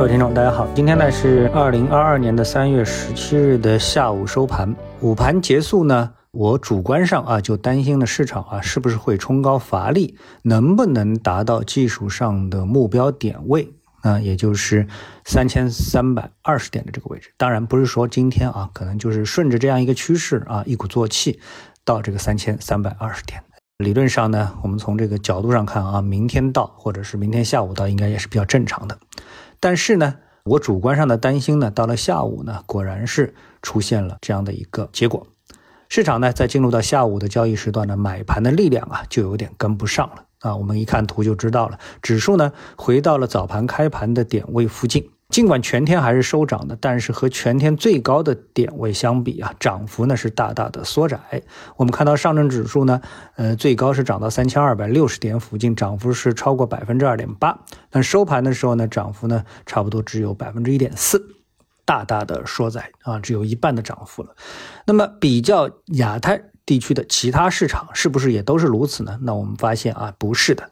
各位听众，大家好，今天呢是二零二二年的三月十七日的下午收盘，午盘结束呢，我主观上啊就担心的市场啊是不是会冲高乏力，能不能达到技术上的目标点位啊，也就是三千三百二十点的这个位置。当然不是说今天啊，可能就是顺着这样一个趋势啊，一鼓作气到这个三千三百二十点。理论上呢，我们从这个角度上看啊，明天到或者是明天下午到，应该也是比较正常的。但是呢，我主观上的担心呢，到了下午呢，果然是出现了这样的一个结果。市场呢，在进入到下午的交易时段呢，买盘的力量啊，就有点跟不上了啊。我们一看图就知道了，指数呢，回到了早盘开盘的点位附近。尽管全天还是收涨的，但是和全天最高的点位相比啊，涨幅呢是大大的缩窄。我们看到上证指数呢，呃，最高是涨到三千二百六十点附近，涨幅是超过百分之二点八。但收盘的时候呢，涨幅呢差不多只有百分之一点四，大大的缩窄啊，只有一半的涨幅了。那么比较亚太地区的其他市场，是不是也都是如此呢？那我们发现啊，不是的。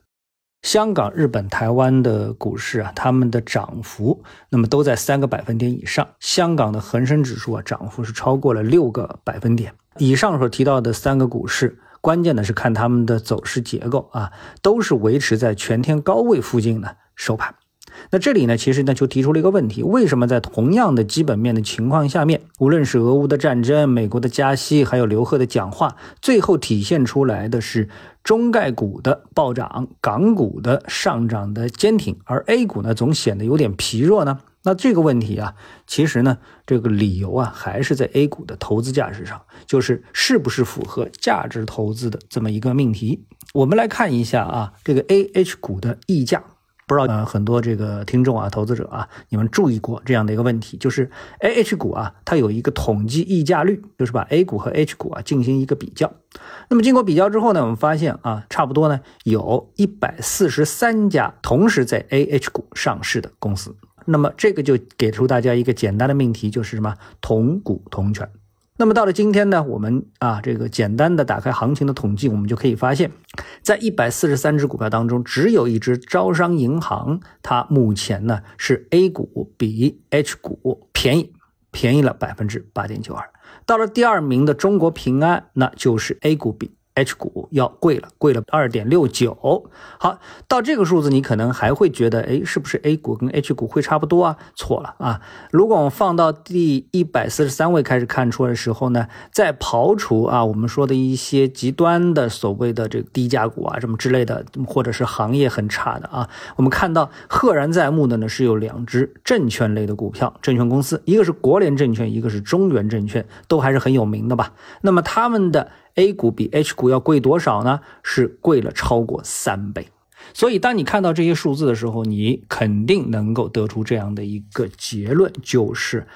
香港、日本、台湾的股市啊，它们的涨幅那么都在三个百分点以上。香港的恒生指数啊，涨幅是超过了六个百分点以上。所提到的三个股市，关键的是看它们的走势结构啊，都是维持在全天高位附近的收盘。那这里呢，其实呢就提出了一个问题：为什么在同样的基本面的情况下面，无论是俄乌的战争、美国的加息，还有刘鹤的讲话，最后体现出来的是中概股的暴涨，港股的上涨的坚挺，而 A 股呢总显得有点疲弱呢？那这个问题啊，其实呢这个理由啊还是在 A 股的投资价值上，就是是不是符合价值投资的这么一个命题。我们来看一下啊，这个 A H 股的溢价。不知道呃，很多这个听众啊、投资者啊，你们注意过这样的一个问题，就是 A H 股啊，它有一个统计溢价率，就是把 A 股和 H 股啊进行一个比较。那么经过比较之后呢，我们发现啊，差不多呢有一百四十三家同时在 A H 股上市的公司。那么这个就给出大家一个简单的命题，就是什么同股同权。那么到了今天呢，我们啊这个简单的打开行情的统计，我们就可以发现，在一百四十三只股票当中，只有一只招商银行，它目前呢是 A 股比 H 股便宜，便宜了百分之八点九二。到了第二名的中国平安，那就是 A 股比。H 股要贵了，贵了二点六九。好，到这个数字，你可能还会觉得，哎，是不是 A 股跟 H 股会差不多啊？错了啊！如果我们放到第一百四十三位开始看出来的时候呢，再刨除啊我们说的一些极端的所谓的这个低价股啊什么之类的，或者是行业很差的啊，我们看到赫然在目的呢是有两只证券类的股票，证券公司，一个是国联证券，一个是中原证券，都还是很有名的吧？那么他们的。A 股比 H 股要贵多少呢？是贵了超过三倍。所以，当你看到这些数字的时候，你肯定能够得出这样的一个结论，就是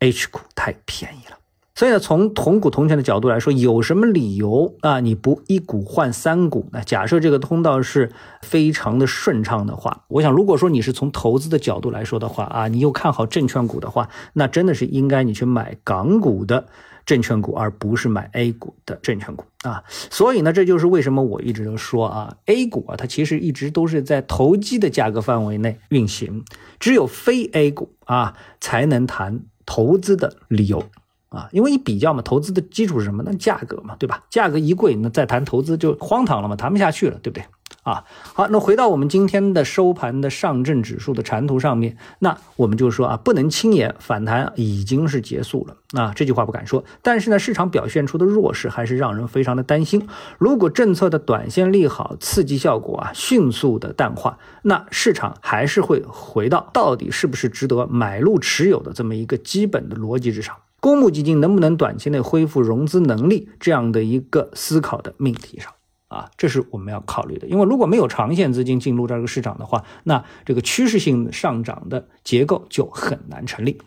H 股太便宜了。所以呢，从同股同权的角度来说，有什么理由啊？你不一股换三股呢？假设这个通道是非常的顺畅的话，我想，如果说你是从投资的角度来说的话啊，你又看好证券股的话，那真的是应该你去买港股的。证券股，而不是买 A 股的证券股啊，所以呢，这就是为什么我一直都说啊，A 股啊，它其实一直都是在投机的价格范围内运行，只有非 A 股啊，才能谈投资的理由啊，因为一比较嘛，投资的基础是什么？那价格嘛，对吧？价格一贵，那再谈投资就荒唐了嘛，谈不下去了，对不对？啊，好，那回到我们今天的收盘的上证指数的缠图上面，那我们就说啊，不能轻言反弹已经是结束了啊，这句话不敢说。但是呢，市场表现出的弱势还是让人非常的担心。如果政策的短线利好刺激效果啊迅速的淡化，那市场还是会回到到底是不是值得买入持有的这么一个基本的逻辑之上，公募基金能不能短期内恢复融资能力这样的一个思考的命题上。啊，这是我们要考虑的，因为如果没有长线资金进入这个市场的话，那这个趋势性上涨的结构就很难成立。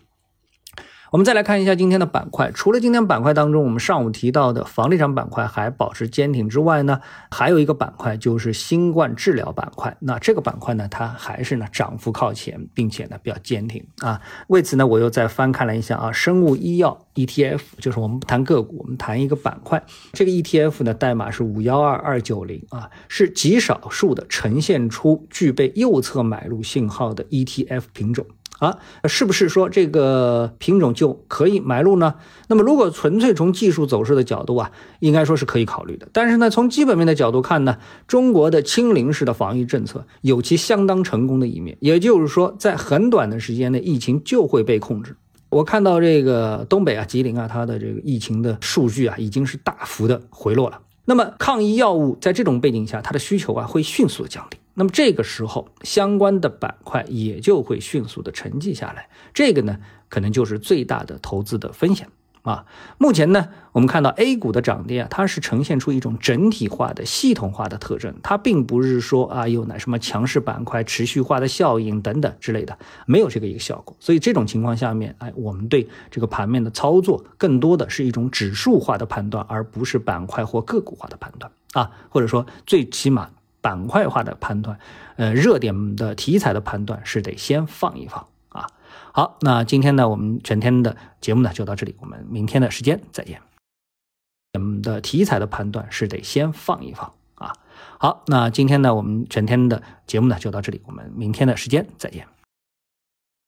我们再来看一下今天的板块，除了今天板块当中我们上午提到的房地产板块还保持坚挺之外呢，还有一个板块就是新冠治疗板块。那这个板块呢，它还是呢涨幅靠前，并且呢比较坚挺啊。为此呢，我又再翻看了一下啊，生物医药 ETF，就是我们不谈个股，我们谈一个板块。这个 ETF 呢，代码是五幺二二九零啊，是极少数的呈现出具备右侧买入信号的 ETF 品种。啊，是不是说这个品种就可以买入呢？那么如果纯粹从技术走势的角度啊，应该说是可以考虑的。但是呢，从基本面的角度看呢，中国的清零式的防疫政策有其相当成功的一面，也就是说，在很短的时间内，疫情就会被控制。我看到这个东北啊，吉林啊，它的这个疫情的数据啊，已经是大幅的回落了。那么抗疫药物在这种背景下，它的需求啊，会迅速的降低。那么这个时候，相关的板块也就会迅速的沉寂下来，这个呢，可能就是最大的投资的风险啊。目前呢，我们看到 A 股的涨跌啊，它是呈现出一种整体化的、系统化的特征，它并不是说啊有哪什么强势板块、持续化的效应等等之类的，没有这个一个效果。所以这种情况下面，哎，我们对这个盘面的操作更多的是一种指数化的判断，而不是板块或个股化的判断啊，或者说最起码。板块化的判断，呃，热点的题材的判断是得先放一放啊。好，那今天呢，我们全天的节目呢就到这里，我们明天的时间再见。我们的题材的判断是得先放一放啊。好，那今天呢，我们全天的节目呢就到这里，我们明天的时间再见。